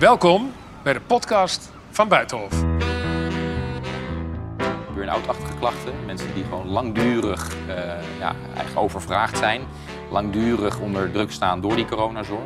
Welkom bij de podcast van Buitenhof. Burn-out-achtige klachten, mensen die gewoon langdurig uh, ja, eigenlijk overvraagd zijn, langdurig onder druk staan door die coronazorg.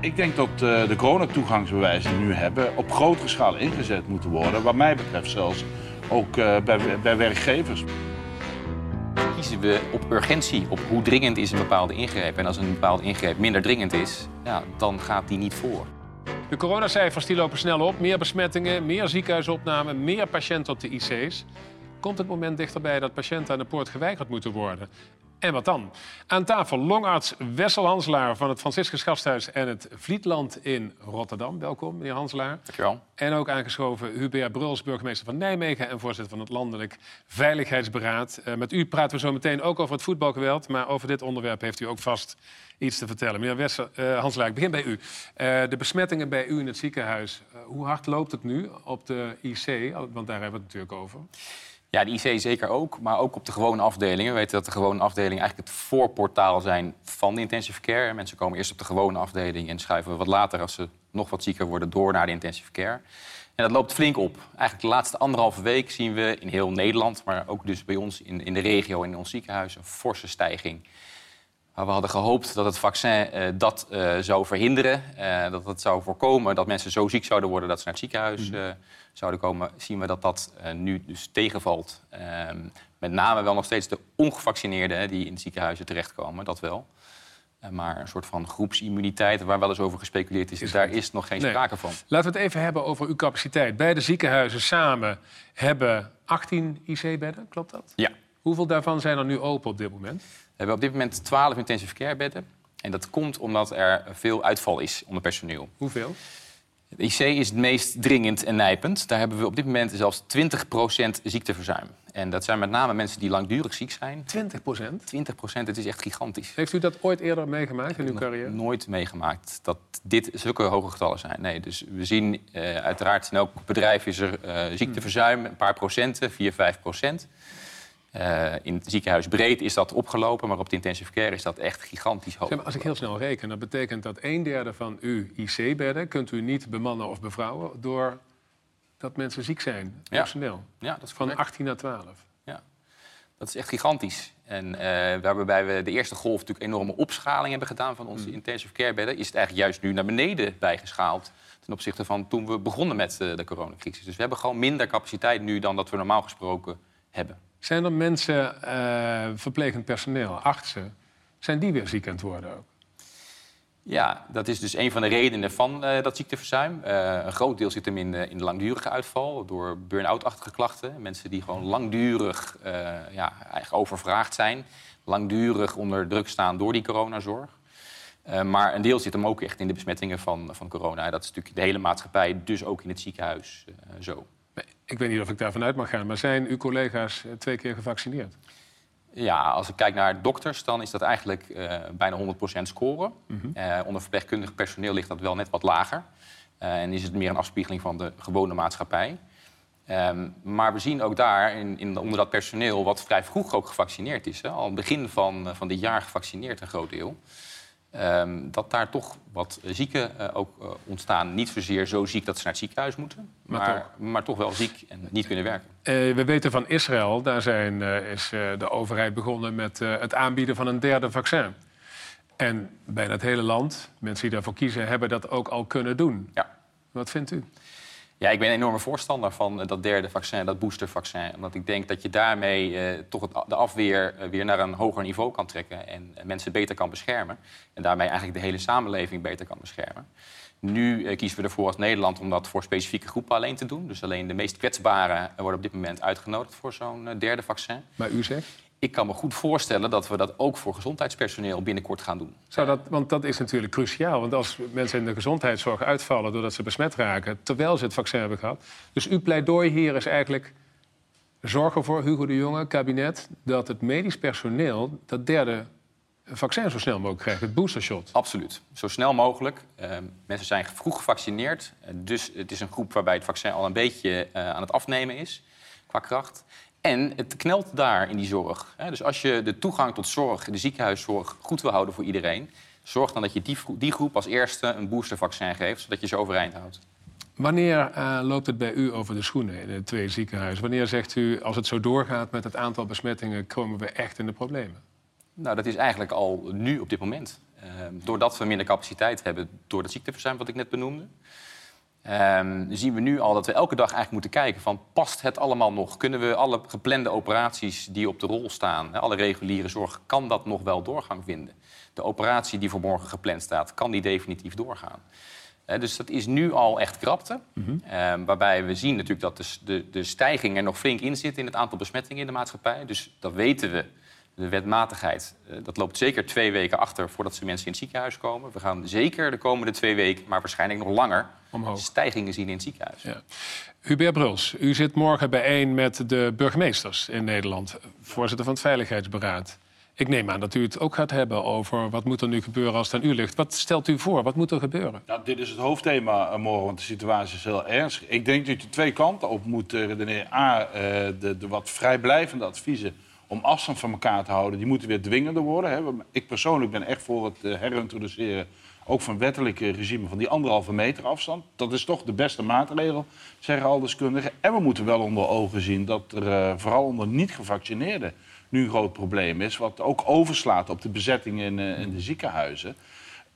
Ik denk dat uh, de coronatoegangsbewijzen die we nu hebben op grotere schaal ingezet moeten worden. Wat mij betreft zelfs ook uh, bij, bij werkgevers kiezen we op urgentie, op hoe dringend is een bepaalde ingreep. En als een bepaalde ingreep minder dringend is, ja, dan gaat die niet voor. De coronacijfers die lopen snel op. Meer besmettingen, meer ziekenhuisopnamen, meer patiënten op de IC's. Komt het moment dichterbij dat patiënten aan de poort geweigerd moeten worden? En wat dan? Aan tafel longarts Wessel Hanselaar van het Franciscus Gasthuis en het Vlietland in Rotterdam. Welkom, meneer Hanselaar. Dankjewel. En ook aangeschoven Hubert Bruls, burgemeester van Nijmegen en voorzitter van het Landelijk Veiligheidsberaad. Uh, met u praten we zo meteen ook over het voetbalgeweld, maar over dit onderwerp heeft u ook vast iets te vertellen. Meneer Wessel, uh, Hanselaar, ik begin bij u. Uh, de besmettingen bij u in het ziekenhuis, hoe hard loopt het nu op de IC? Want daar hebben we het natuurlijk over. Ja, de IC zeker ook, maar ook op de gewone afdelingen. We weten dat de gewone afdelingen eigenlijk het voorportaal zijn van de intensive care. Mensen komen eerst op de gewone afdeling en schuiven wat later, als ze nog wat zieker worden, door naar de intensive care. En dat loopt flink op. Eigenlijk de laatste anderhalve week zien we in heel Nederland, maar ook dus bij ons in, in de regio en in ons ziekenhuis, een forse stijging. We hadden gehoopt dat het vaccin uh, dat uh, zou verhinderen. Uh, dat het zou voorkomen dat mensen zo ziek zouden worden dat ze naar het ziekenhuis mm zouden komen, zien we dat dat nu dus tegenvalt. Uh, met name wel nog steeds de ongevaccineerden die in ziekenhuizen terechtkomen, dat wel. Maar een soort van groepsimmuniteit, waar wel eens over gespeculeerd is, is daar is nog geen nee. sprake van. Laten we het even hebben over uw capaciteit. Beide ziekenhuizen samen hebben 18 IC-bedden, klopt dat? Ja. Hoeveel daarvan zijn er nu open op dit moment? We hebben op dit moment 12 intensive care bedden. En dat komt omdat er veel uitval is onder personeel. Hoeveel? De IC is het meest dringend en nijpend. Daar hebben we op dit moment zelfs 20% ziekteverzuim. En dat zijn met name mensen die langdurig ziek zijn. 20 procent? 20 procent, het is echt gigantisch. Heeft u dat ooit eerder meegemaakt in uw carrière? Nooit meegemaakt dat dit zulke hoge getallen zijn. Nee, dus we zien uh, uiteraard in elk bedrijf is er uh, ziekteverzuim, een paar procenten, 4, 5 procent. Uh, in het ziekenhuis breed is dat opgelopen, maar op de intensive care is dat echt gigantisch hoog. Zeg maar, als ik heel snel reken, dat betekent dat een derde van uw IC-bedden kunt u niet bemannen of bevrouwen door dat mensen ziek zijn, personeel. Ja. ja, dat is van 18 naar 12. Ja, dat is echt gigantisch. En uh, waarbij we de eerste golf natuurlijk enorme opschaling hebben gedaan van onze mm. intensive care bedden, is het eigenlijk juist nu naar beneden bijgeschaald ten opzichte van toen we begonnen met uh, de coronacrisis. Dus we hebben gewoon minder capaciteit nu dan dat we normaal gesproken hebben. Zijn er mensen, uh, verplegend personeel, artsen, zijn die weer ziek aan het worden ook? Ja, dat is dus een van de redenen van uh, dat ziekteverzuim. Uh, een groot deel zit hem in de langdurige uitval door burn-out-achtige klachten. Mensen die gewoon langdurig ja, eigenlijk overvraagd zijn. Langdurig onder druk staan door die coronazorg. maar een deel zit hem ook echt in de besmettingen van, van corona. Dat is natuurlijk de hele maatschappij, dus ook in het ziekenhuis zo. Ik weet niet of ik daarvan uit mag gaan, maar zijn uw collega's eh, twee keer gevaccineerd? Ja, als ik kijk naar dokters, dan is dat eigenlijk uh, bijna 100% scoren. Mm -hmm. uh, onder verpleegkundig personeel ligt dat wel net wat lager. Uh, en is het meer een afspiegeling van de gewone maatschappij. Um, maar we zien ook daar, in, in, onder dat personeel, wat vrij vroeg ook gevaccineerd is. Hè, al begin van, van dit jaar gevaccineerd, een groot deel. Um, dat daar toch wat zieken uh, ook uh, ontstaan. Niet zozeer zo ziek dat ze naar het ziekenhuis moeten, maar, maar, toch. maar toch. wel ziek en niet kunnen werken. Uh, we weten van Israël, daar zijn, is de overheid begonnen met het aanbieden van een derde vaccin. En bijna het hele land, mensen die daarvoor kiezen, hebben dat ook al kunnen doen. Ja. Wat vindt u? Ja, ik ben een enorme voorstander van eh, dat derde vaccin, dat boostervaccin. Omdat ik denk dat je daarmee eh, toch het, de afweer uh, weer naar een hoger niveau kan trekken. En mensen beter kan beschermen. En daarmee eigenlijk de hele samenleving beter kan beschermen. Nu kiezen we ervoor als Nederland om dat voor specifieke groepen alleen te doen. Dus alleen de meest kwetsbaren worden op dit moment uitgenodigd voor zo'n derde vaccin. Maar u zegt? Ik kan me goed voorstellen dat we dat ook voor gezondheidspersoneel binnenkort gaan doen. Zou dat, want dat is natuurlijk cruciaal. Want als mensen in de gezondheidszorg uitvallen doordat ze besmet raken, terwijl ze het vaccin hebben gehad. Dus uw pleidooi hier is eigenlijk zorgen voor Hugo de Jonge, kabinet, dat het medisch personeel dat derde vaccin zo snel mogelijk krijgt, het boostershot. Absoluut, zo snel mogelijk. Uh, mensen zijn vroeg gevaccineerd, dus het is een groep waarbij het vaccin al een beetje uh, aan het afnemen is qua kracht. En het knelt daar in die zorg. Dus als je de toegang tot zorg, de ziekenhuiszorg, goed wil houden voor iedereen... zorg dan dat je die, die groep als eerste een boostervaccin geeft... zodat je ze overeind houdt. Wanneer uh, loopt het bij u over de schoenen in de twee ziekenhuizen? Wanneer zegt u, als het zo doorgaat met het aantal besmettingen... komen we echt in de problemen? Nou, dat is eigenlijk al nu op dit moment. Uh, doordat we minder capaciteit hebben door het ziekteverzuim wat ik net benoemde... Um, zien we nu al dat we elke dag eigenlijk moeten kijken van past het allemaal nog? Kunnen we alle geplande operaties die op de rol staan, alle reguliere zorg, kan dat nog wel doorgang vinden? De operatie die voor morgen gepland staat, kan die definitief doorgaan? Uh, dus dat is nu al echt krapte. Mm -hmm. um, waarbij we zien natuurlijk dat de, de, de stijging er nog flink in zit in het aantal besmettingen in de maatschappij. Dus dat weten we de wetmatigheid, uh, dat loopt zeker twee weken achter voordat ze mensen in het ziekenhuis komen. We gaan zeker de komende twee weken, maar waarschijnlijk nog langer, Omhoog. stijgingen zien in het ziekenhuis. Ja. Hubert Bruls, u zit morgen bijeen met de burgemeesters in Nederland, voorzitter van het Veiligheidsberaad. Ik neem aan dat u het ook gaat hebben over wat moet er nu gebeuren als het aan u ligt. Wat stelt u voor? Wat moet er gebeuren? Nou, dit is het hoofdthema morgen, want de situatie is heel ernstig. Ik denk dat je twee kanten op moet redeneren. A, de, de wat vrijblijvende adviezen om afstand van elkaar te houden, die moeten weer dwingender worden. Hè. Ik persoonlijk ben echt voor het uh, herintroduceren, ook van wettelijke regime, van die anderhalve meter afstand. Dat is toch de beste maatregel, zeggen al deskundigen. En we moeten wel onder ogen zien dat er uh, vooral onder niet-gevaccineerden nu een groot probleem is, wat ook overslaat op de bezetting in, uh, in de ziekenhuizen.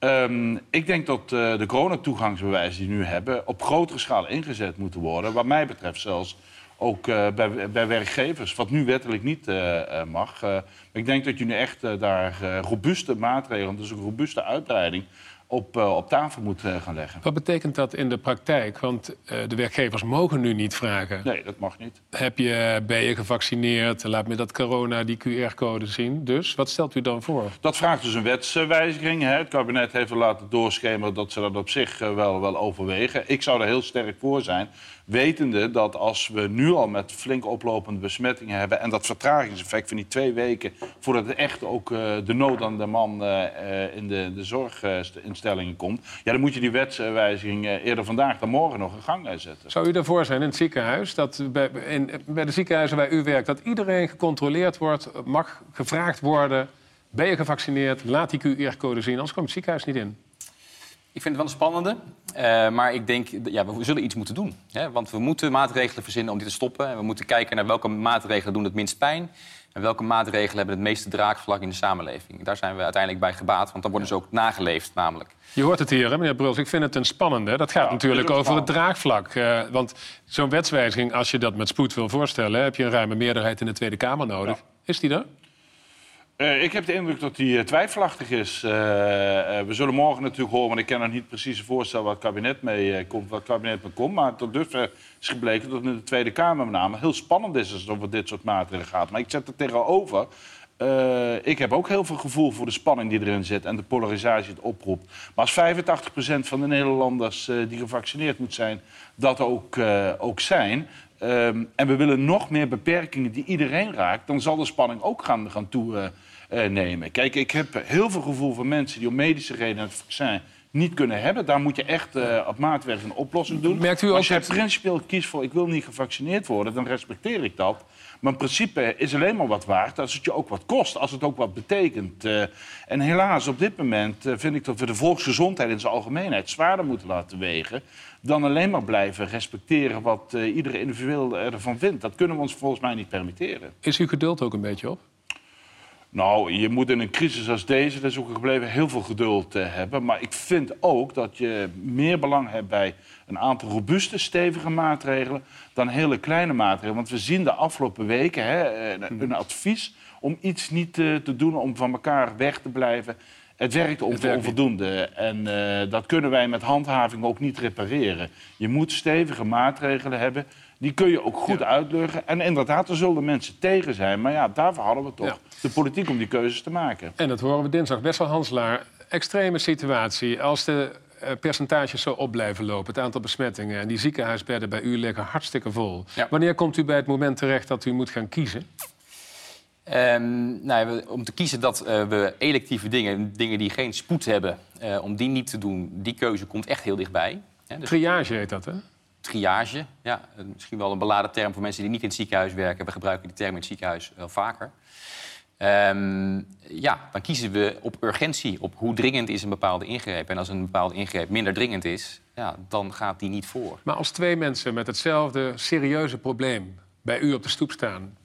Um, ik denk dat uh, de coronatoegangsbewijzen die we nu hebben op grotere schaal ingezet moeten worden. Wat mij betreft zelfs ook uh, bij, bij, werkgevers, wat nu wettelijk niet uh, mag. Uh, ik denk dat je nu echt daar robuuste maatregelen, dus een robuuste uitbreiding, op, uh, op tafel moet uh, gaan leggen. Wat betekent dat in de praktijk? Want uh, de werkgevers mogen nu niet vragen. Nee, dat mag niet. Heb je, ben je gevaccineerd? Laat me dat corona, die QR-code zien. Dus wat stelt u dan voor? Dat vraagt dus een wetswijziging. Hè. Het kabinet heeft er laten doorschemeren dat ze dat op zich wel, wel overwegen. Ik zou er heel sterk voor zijn. Wetende dat als we nu al met flink oplopende besmettingen hebben... en dat vertragingseffect van die twee weken... voordat het echt ook de nood aan de man in de, de zorginstellingen komt... ja, dan moet je die wetswijziging eerder vandaag dan morgen nog in gang zetten. Zou u ervoor zijn in het ziekenhuis, dat bij, bij de ziekenhuizen waar u werkt... dat iedereen gecontroleerd wordt, mag gevraagd worden... ben je gevaccineerd, laat die QR-code zien, anders komt het ziekenhuis niet in? Ik vind het wel een spannende. Uh, maar ik denk, ja, we zullen iets moeten doen. Hè? Want we moeten maatregelen verzinnen om dit te stoppen. En we moeten kijken naar welke maatregelen doen het minst pijn. En welke maatregelen hebben het meeste draagvlak in de samenleving. Daar zijn we uiteindelijk bij gebaat, want dan worden ze ook nageleefd namelijk. Je hoort het hier, hè, meneer Bruls. Ik vind het een spannende. Dat gaat ja, natuurlijk over het draagvlak. Uh, want zo'n wetswijziging, als je dat met spoed wil voorstellen... heb je een ruime meerderheid in de Tweede Kamer nodig. Ja. Is die er? Uh, ik heb de indruk dat hij uh, twijfelachtig is. Uh, we zullen morgen natuurlijk horen, want ik kan nog niet precies voorstellen wat het kabinet mee komt, wat het kabinet mee komt. Maar tot dusver is gebleken dat het in de Tweede Kamer met name heel spannend is als het over dit soort maatregelen gaat. Maar ik zet er tegenover. ik heb ook heel veel gevoel voor de spanning die erin zit en de polarisatie het oproept. Maar als 85% van de Nederlanders die gevaccineerd moet zijn, dat ook, ook zijn, Um, en we willen nog meer beperkingen die iedereen raakt, dan zal de spanning ook gaan, gaan toenemen. Uh, Kijk, ik heb heel veel gevoel voor mensen die om medische redenen het vaccin niet kunnen hebben. Daar moet je echt uh, op maatwerk een oplossing doen. Merkt u ook Als je dat... principieel kiest voor ik wil niet gevaccineerd worden, dan respecteer ik dat. Maar in principe is alleen maar wat waard als het je ook wat kost, als het ook wat betekent. Uh, en helaas, op dit moment uh, vind ik dat we de volksgezondheid in zijn algemeenheid zwaarder moeten laten wegen dan alleen maar blijven respecteren wat iedere individueel ervan vindt. Dat kunnen we ons volgens mij niet permitteren. Is uw geduld ook een beetje op? Nou, je moet in een crisis als deze, dat is ook gebleven, heel veel geduld uh, hebben. Maar ik vind ook dat je meer belang hebt bij een aantal robuuste, stevige maatregelen dan hele kleine maatregelen. Want we zien de afgelopen weken hè, een, een advies om iets niet uh, te doen, om van elkaar weg te blijven. Het werkt onvoldoende. En uh, dat kunnen wij met handhaving ook niet repareren. Je moet stevige maatregelen hebben. Die kun je ook goed ja. uitleggen. En inderdaad, er zullen mensen tegen zijn. Maar ja, daarvoor hadden we toch ja. de politiek om die keuzes te maken. En dat horen we dinsdag. Best wel Hanslaar. Extreme situatie. Als de uh, percentages zo op blijven lopen, het aantal besmettingen... en die ziekenhuisbedden bij u liggen hartstikke vol. Ja. Wanneer komt u bij het moment terecht dat u moet gaan kiezen? Um, nou, om te kiezen dat uh, we electieve dingen, dingen die geen spoed hebben, uh, om die niet te doen, die keuze komt echt heel dichtbij. Hè? Dus... Triage heet dat, hè? triage. Ja, eh, misschien wel een beladen term voor mensen die niet in het ziekenhuis werken. We gebruiken die term in het ziekenhuis wel vaker. Ehm, ja, dan kiezen we op urgentie, op hoe dringend is een bepaalde ingreep. En als een bepaalde ingreep minder dringend is, ja, dan gaat die niet voor. Maar als twee mensen met hetzelfde serieuze probleem bij u op de stoep staan...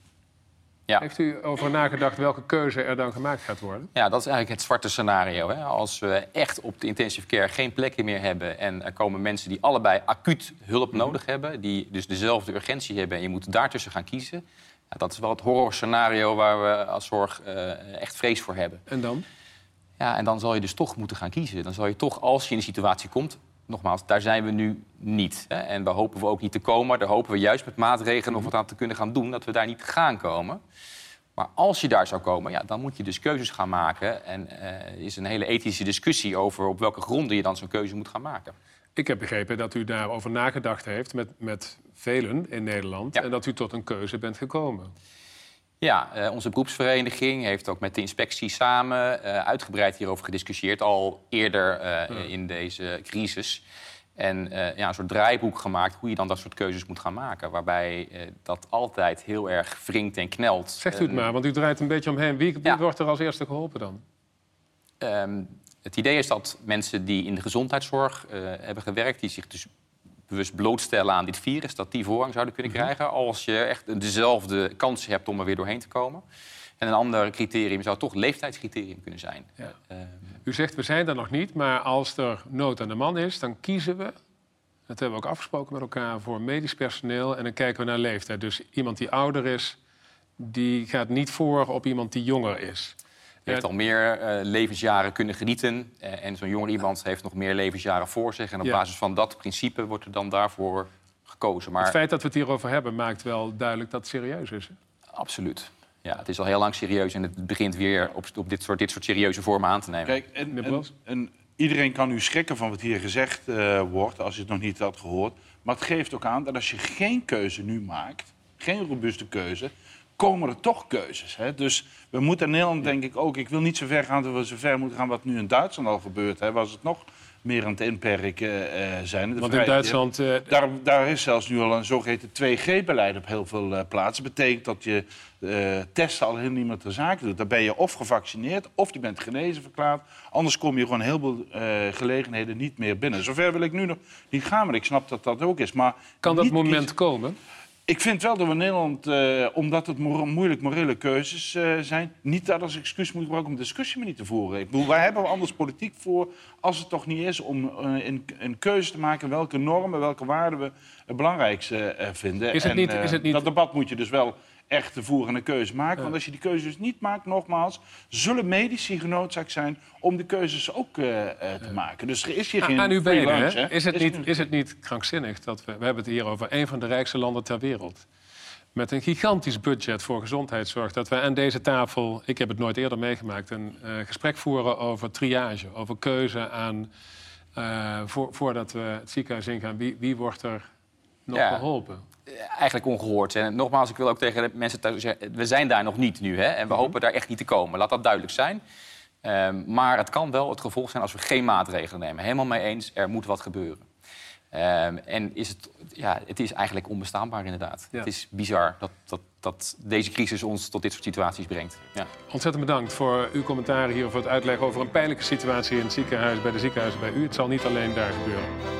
Ja. heeft u over nagedacht welke keuze er dan gemaakt gaat worden? Ja, dat is eigenlijk het zwarte scenario. Hè? Als we echt op de intensive care geen plekken meer hebben... en er komen mensen die allebei acuut hulp nodig hebben... die dus dezelfde urgentie hebben en je moet daartussen gaan kiezen... Ja, dat is wel het horrorscenario waar we als zorg eh, echt vrees voor hebben. En dan? Ja, en dan zal je dus toch moeten gaan kiezen. Dan zal je toch, als je in een situatie komt... Nogmaals, daar zijn we nu niet. Hè? En daar hopen we ook niet te komen. Daar hopen we juist met maatregelen of wat aan te kunnen gaan doen... dat we daar niet gaan komen. Maar als je daar zou komen, ja, dan moet je dus keuzes gaan maken. En er is een hele ethische discussie over op welke gronden je dan zo'n keuze moet gaan maken. Ik heb begrepen dat u daarover nagedacht heeft met, met velen in Nederland... Ja. en dat u tot een keuze bent gekomen. Ja, eh, onze beroepsvereniging heeft ook met de inspectie samen eh, uitgebreid hierover gediscussieerd, al eerder eh, in deze crisis. En ja, een soort draaiboek gemaakt hoe je dan dat soort keuzes moet gaan maken. Waarbij dat altijd heel erg wringt en knelt. Zegt u het En, maar, want u draait een beetje omheen. Wie, wie Ja. wordt er als eerste geholpen dan? ehm, het idee is dat mensen die in de gezondheidszorg hebben gewerkt, die zich dus bewust blootstellen aan dit virus, dat die voorrang zouden kunnen krijgen als je echt dezelfde kans hebt om er weer doorheen te komen. En een ander criterium zou toch leeftijdscriterium kunnen zijn. Ja. Ehm, U zegt, we zijn er nog niet, maar als er nood aan de man is... dan kiezen we, dat hebben we ook afgesproken met elkaar... voor medisch personeel en dan kijken we naar leeftijd. Dus iemand die ouder is, die gaat niet voor op iemand die jonger is. Heeft al meer eh, levensjaren kunnen genieten. eh, en zo'n jonger iemand heeft nog meer levensjaren voor zich. En op Ja. basis van dat principe wordt er dan daarvoor gekozen. Maar Het feit dat we het hierover hebben maakt wel duidelijk dat het serieus is. hè? absoluut. Ja, het is al heel lang serieus en het begint weer op, op dit, soort, dit soort serieuze vormen aan te nemen. Kijk, en iedereen kan nu schrikken van wat hier gezegd eh, wordt, als je het nog niet had gehoord. Maar het geeft ook aan dat als je geen keuze nu maakt, geen robuuste keuze, komen er toch keuzes. Hè? Dus we moeten in Nederland, denk ik ook, ik wil niet zo ver gaan dat we zo ver moeten gaan wat nu in Duitsland al gebeurt. Hè, was het nog meer aan het inperken eh, zijn. De Want in Duitsland... eh, daar, daar is zelfs nu al een zogeheten 2G-beleid op heel veel eh, plaatsen. Dat betekent dat je testen al helemaal niet meer ter zake doet. Dan ben je of gevaccineerd of je bent genezen verklaard. Anders kom je gewoon heel veel gelegenheden niet meer binnen. Zover wil ik nu nog niet gaan, maar ik snap dat dat ook is. Maar kan dat moment kiezen- komen? Ik vind wel dat we in Nederland, eh, omdat het mo- moeilijk morele keuzes eh, zijn... niet dat als excuus moeten gebruiken om discussie maar niet te voeren. Ik bedoel, waar hebben we anders politiek voor als het toch niet is... om eh, een, een keuze te maken welke normen, welke waarden we het belangrijkste eh, vinden. Is het En, niet- eh, is het niet- Dat debat moet je dus wel echt te voeren en een keuze maken. Want als je die keuze dus niet maakt, nogmaals... zullen medici genoodzaakt zijn om de keuzes ook eh, te maken. Dus er is hier geen Aan, aan uw free benen, lunch, hè? Is het, Er niet, is het niet krankzinnig dat we... We hebben het hier over een van de rijkste landen ter wereld. Met een gigantisch budget voor gezondheidszorg. Dat we aan deze tafel, ik heb het nooit eerder meegemaakt... een gesprek voeren over triage, over keuze aan... voor, voordat we het ziekenhuis ingaan, wie, wie wordt er nog Ja. geholpen? eigenlijk ongehoord. En nogmaals, ik wil ook tegen de mensen thuis zeggen... we zijn daar nog niet nu, hè? en we hopen daar echt niet te komen. Laat dat duidelijk zijn. Ehm, maar het kan wel het gevolg zijn als we geen maatregelen nemen. Helemaal mee eens, er moet wat gebeuren. Ehm, en is het, ja, het is eigenlijk onbestaanbaar inderdaad. Ja. Het is bizar dat, dat, dat deze crisis ons tot dit soort situaties brengt. Ja. Ontzettend bedankt voor uw commentaren hier... voor het uitleggen over een pijnlijke situatie in het ziekenhuis... bij de ziekenhuizen bij u. Het zal niet alleen daar gebeuren.